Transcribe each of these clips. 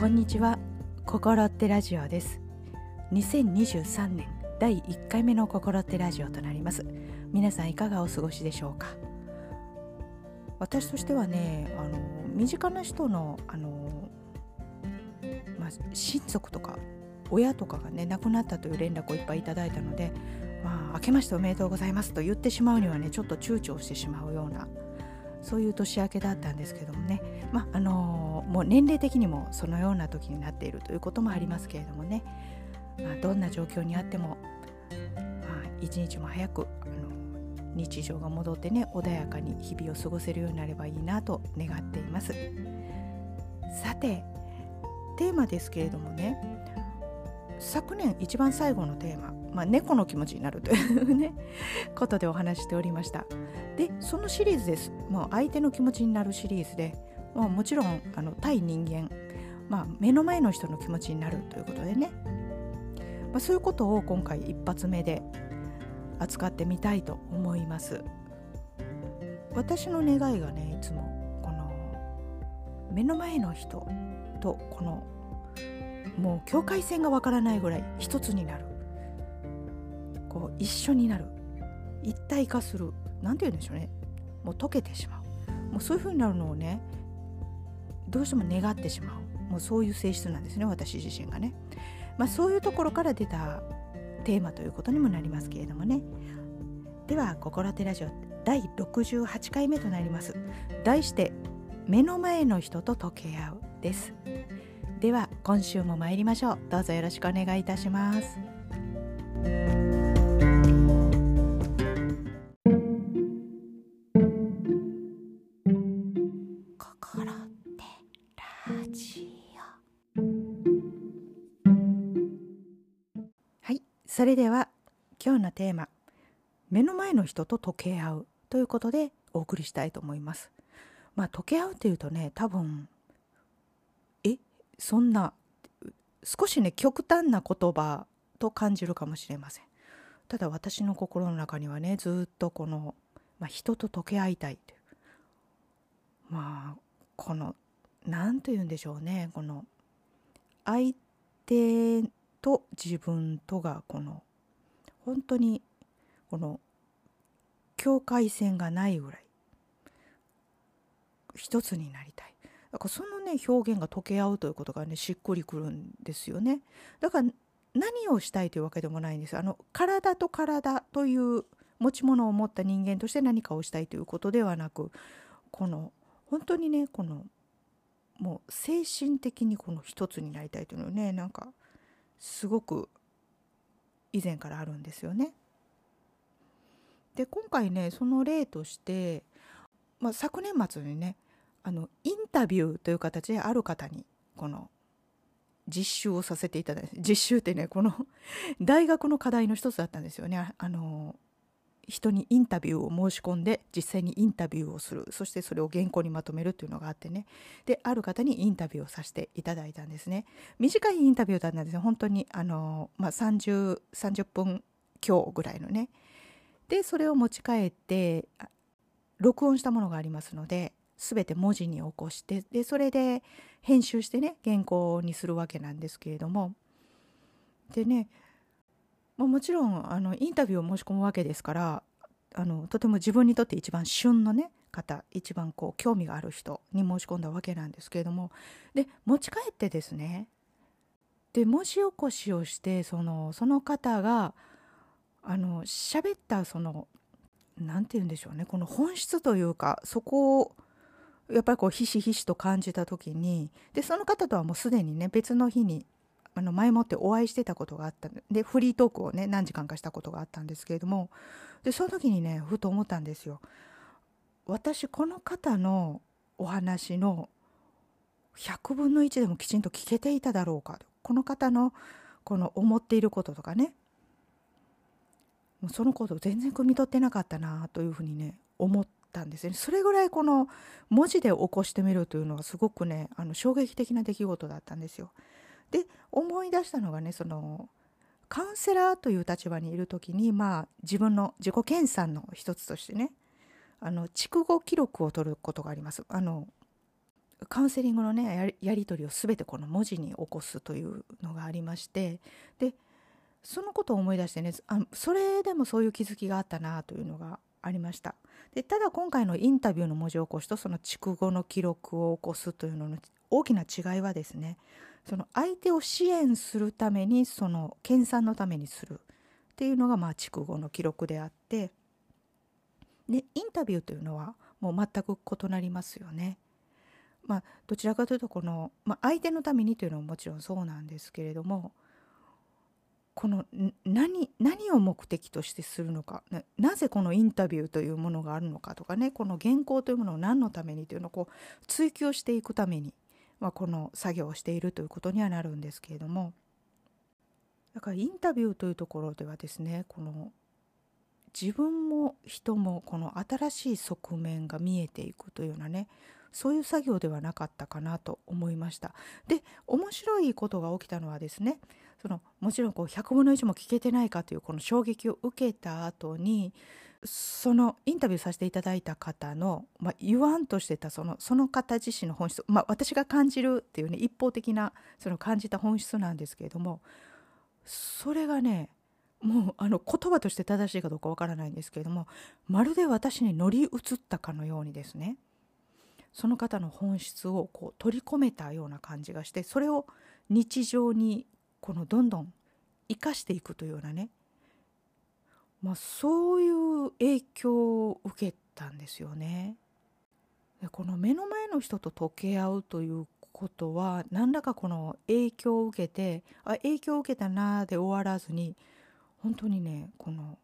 こんにちは。心ってラジオです。2023年第1回目の心ってラジオとなります。皆さんいかがお過ごしでしょうか？私としてはねあの身近な人のあの、まあ、親族とか親とかがね亡くなったという連絡をいっぱいいただいたのでまあ明けましておめでとうございますと言ってしまうにはねちょっと躊躇してしまうようなそういう年明けだったんですけどもね、まあのもう年齢的にもそのような時になっているということもありますけれどもね、まあ、どんな状況にあっても、まあ、一日も早くあの日常が戻ってね穏やかに日々を過ごせるようになればいいなと願っています。さてテーマですけれどもね。昨年一番最後のテーマ、まあ、猫の気持ちになるというね ことでお話しておりました。でそのシリーズです。もう相手の気持ちになるシリーズで、まあ、もちろんあの対人間、まあ、目の前の人の気持ちになるということでね、まあ、そういうことを今回一発目で扱ってみたいと思います。私の願いがねいつもこの目の前の人とこのもう境界線がわからないぐらい一つになる。こう一緒になる。一体化する。何て言うんでしょうね。もう溶けてしまう。もうそういう風になるのをねどうしても願ってしまう。もうそういう性質なんですね。私自身がね、まあ、そういうところから出たテーマということにもなりますけれどもね。では「心手ラジオ」第68回目となります。題して「目の前の人と溶け合う」です。では今週も参りましょう。どうぞよろしくお願いいたします。それでは今日のテーマ目の前の人と溶け合うということでお送りしたいと思います。まあ溶け合うっていうとね多分えそんな少しね極端な言葉と感じるかもしれません。ただ私の心の中にはねずっとこの、まあ、人と溶け合いたいという。まあこの何と言うんでしょうねこの相手と自分とがこの本当にこの境界線がないぐらい一つになりたい。だからそのね表現が溶け合うということがねしっくりくるんですよね。だから何をしたいというわけでもないんです。あの体と体という持ち物を持った人間として何かをしたいということではなくこの本当にねこのもう精神的にこの一つになりたいというのをねなんかすごく以前からあるんですよね。で今回ねその例として、まあ、昨年末にねあのインタビューという形である方にこの実習をさせていただいて実習ってねこの大学の課題の一つだったんですよね。あの人にインタビューを申し込んで実際にインタビューをする。そしてそれを原稿にまとめるっていうのがあってね。である方にインタビューをさせていただいたんですね。短いインタビューだったんですよ本当にあの、まあ30、30, 分強ぐらいのね。でそれを持ち帰って録音したものがありますので全て文字に起こしてでそれで編集してね原稿にするわけなんですけれども。でねまあ、もちろんあのインタビューを申し込むわけですからあのとても自分にとって一番旬のね方一番こう興味がある人に申し込んだわけなんですけれどもで持ち帰ってですねで文字起こしをしてそのその方があの喋ったその何て言うんでしょうねこの本質というかそこをやっぱりこうひしひしと感じた時にでその方とはもうすでにね別の日にあの前もってお会いしてたことがあったんでフリートークをね何時間かしたことがあったんですけれどもでその時にねふと思ったんですよ。私この方のお話の100分の1でもきちんと聞けていただろうかこの方のこの思っていることとかねもうそのことを全然汲み取ってなかったなというふうにね思ったんですねそれぐらいこの文字で起こしてみるというのはすごくねあの衝撃的な出来事だったんですよ。で思い出したのがねそのカウンセラーという立場にいる時にまあ自分の自己研鑽の一つとしてねあの筑後記録を取ることがあります。あのカウンセリングのねやり取りを全てこの文字に起こすというのがありましてでそのことを思い出してねあそれでもそういう気づきがあったなというのがありましたでただ今回のインタビューの文字起こしとその筑後の記録を起こすというのの大きな違いはですねその相手を支援するためにその研鑽のためにするっていうのがまあ筑後の記録であってでインタビューというのはもう全く異なりますよね。まあ、どちらかというとこの、まあ、相手のためにというのももちろんそうなんですけれどもこの何何を目的としてするのかなぜこのインタビューというものがあるのかとかねこの原稿というものを何のためにというのをこう追求していくために、まあ、この作業をしているということにはなるんですけれどもだからインタビューというところではですねこの自分も人もこの新しい側面が見えていくというようなねそういう作業ではなかったかなと思いました。で面白いことが起きたのはですねそのもちろんこう100分の1も聞けてないかというこの衝撃を受けた後にそのインタビューさせていただいた方の、まあ、言わんとしてたそのその方自身の本質、まあ、私が感じるっていうね一方的なその感じた本質なんですけれどもそれがねもうあの言葉として正しいかどうかわからないんですけれどもまるで私に乗り移ったかのようにですねその方の本質をこう取り込めたような感じがしてそれを日常にこのどんどん生かしていくというようなね、まあ、そういう影響を受けたんですよね。でこの目の前の人と溶け合うということは何らかこの影響を受けてあ影響を受けたなで終わらずに本当にねこの、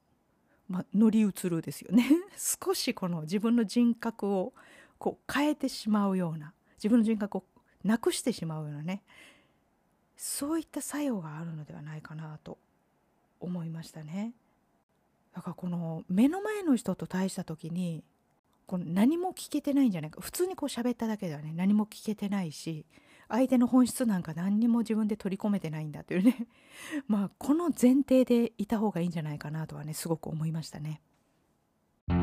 ま、乗り移るですよね 少しこの自分の人格をこう変えてしまうような自分の人格をなくしてしまうようなねそういった作用があるのではないかなと思いましたね。だからこの目の前の人と対した時にこの何も聞けてないんじゃないか。普通にこう喋っただけではね何も聞けてないし相手の本質なんか何にも自分で取り込めてないんだというね。まあこの前提でいた方がいいんじゃないかなとはねすごく思いましたね。は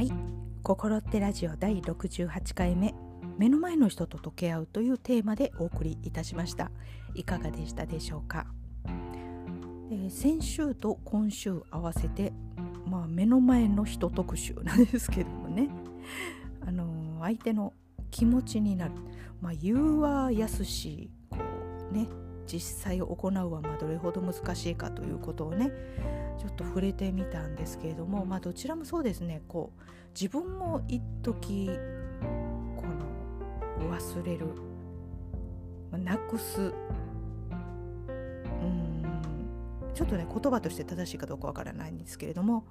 い「心ってラジオ」第68回目「目の前の人と溶け合う」というテーマでお送りいたしました。いかがでしたでしょうか？で先週と今週合わせて、まあ、目の前の人特集なんですけどもね。あの相手の気持ちになる、まあ、言うは易しこうね実際行うはまどれほど難しいかということをねちょっと触れてみたんですけれども、まあ、どちらもそうですね。こう自分も一時この忘れる、なくすちょっとね言葉として正しいかどうかわからないんですけれども、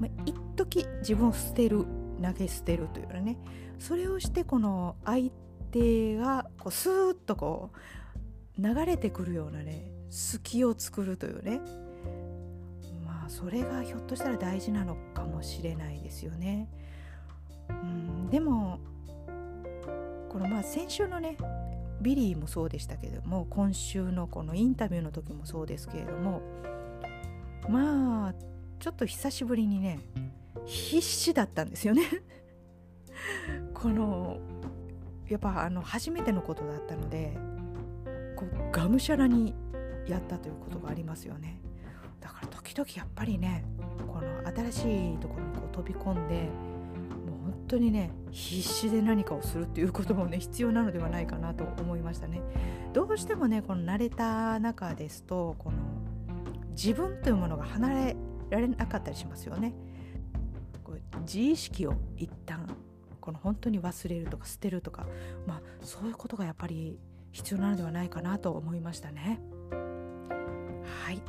まあ、一時自分を捨てる投げ捨てるというねそれをしてこの相手がこうスーッとこう流れてくるようなね隙を作るというねまあそれがひょっとしたら大事なのかもしれないですよね。うんでもこのまあ先週のねビリーもそうでしたけども今週のこのインタビューの時もそうですけれどもまあちょっと久しぶりにね必死だったんですよね。このやっぱあの初めてのことだったのでこうがむしゃらにやったということがありますよね。だから時々やっぱりねこの新しいところにこう飛び込んで当にね必死で何かをするっていうこともね 必要なのではないかなと思いましたねどうしてもねこの慣れた中ですとこの自分というものが離れられなかったりしますよねこう自意識を一旦この本当に忘れるとか捨てるとか、まあ、そういうことがやっぱり必要なのではないかなと思いましたね。はい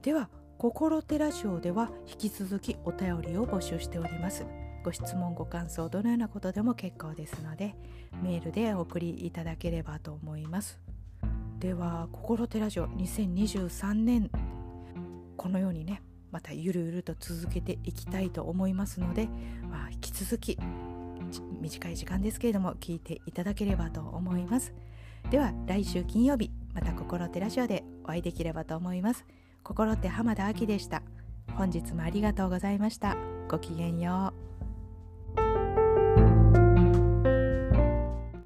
では「心テラジオ」では引き続きお便りを募集しております。ご質問ご感想どのようなことでも結構ですのでメールでお送りいただければと思います。では「心テラジオ」2023年このようにねまたゆるゆると続けていきたいと思いますので、まあ、引き続き短い時間ですけれども聞いていただければと思います。では来週金曜日また心ってラジオでお会いできればと思います。心って浜田亜希でした。本日もありがとうございました。ごきげんよう。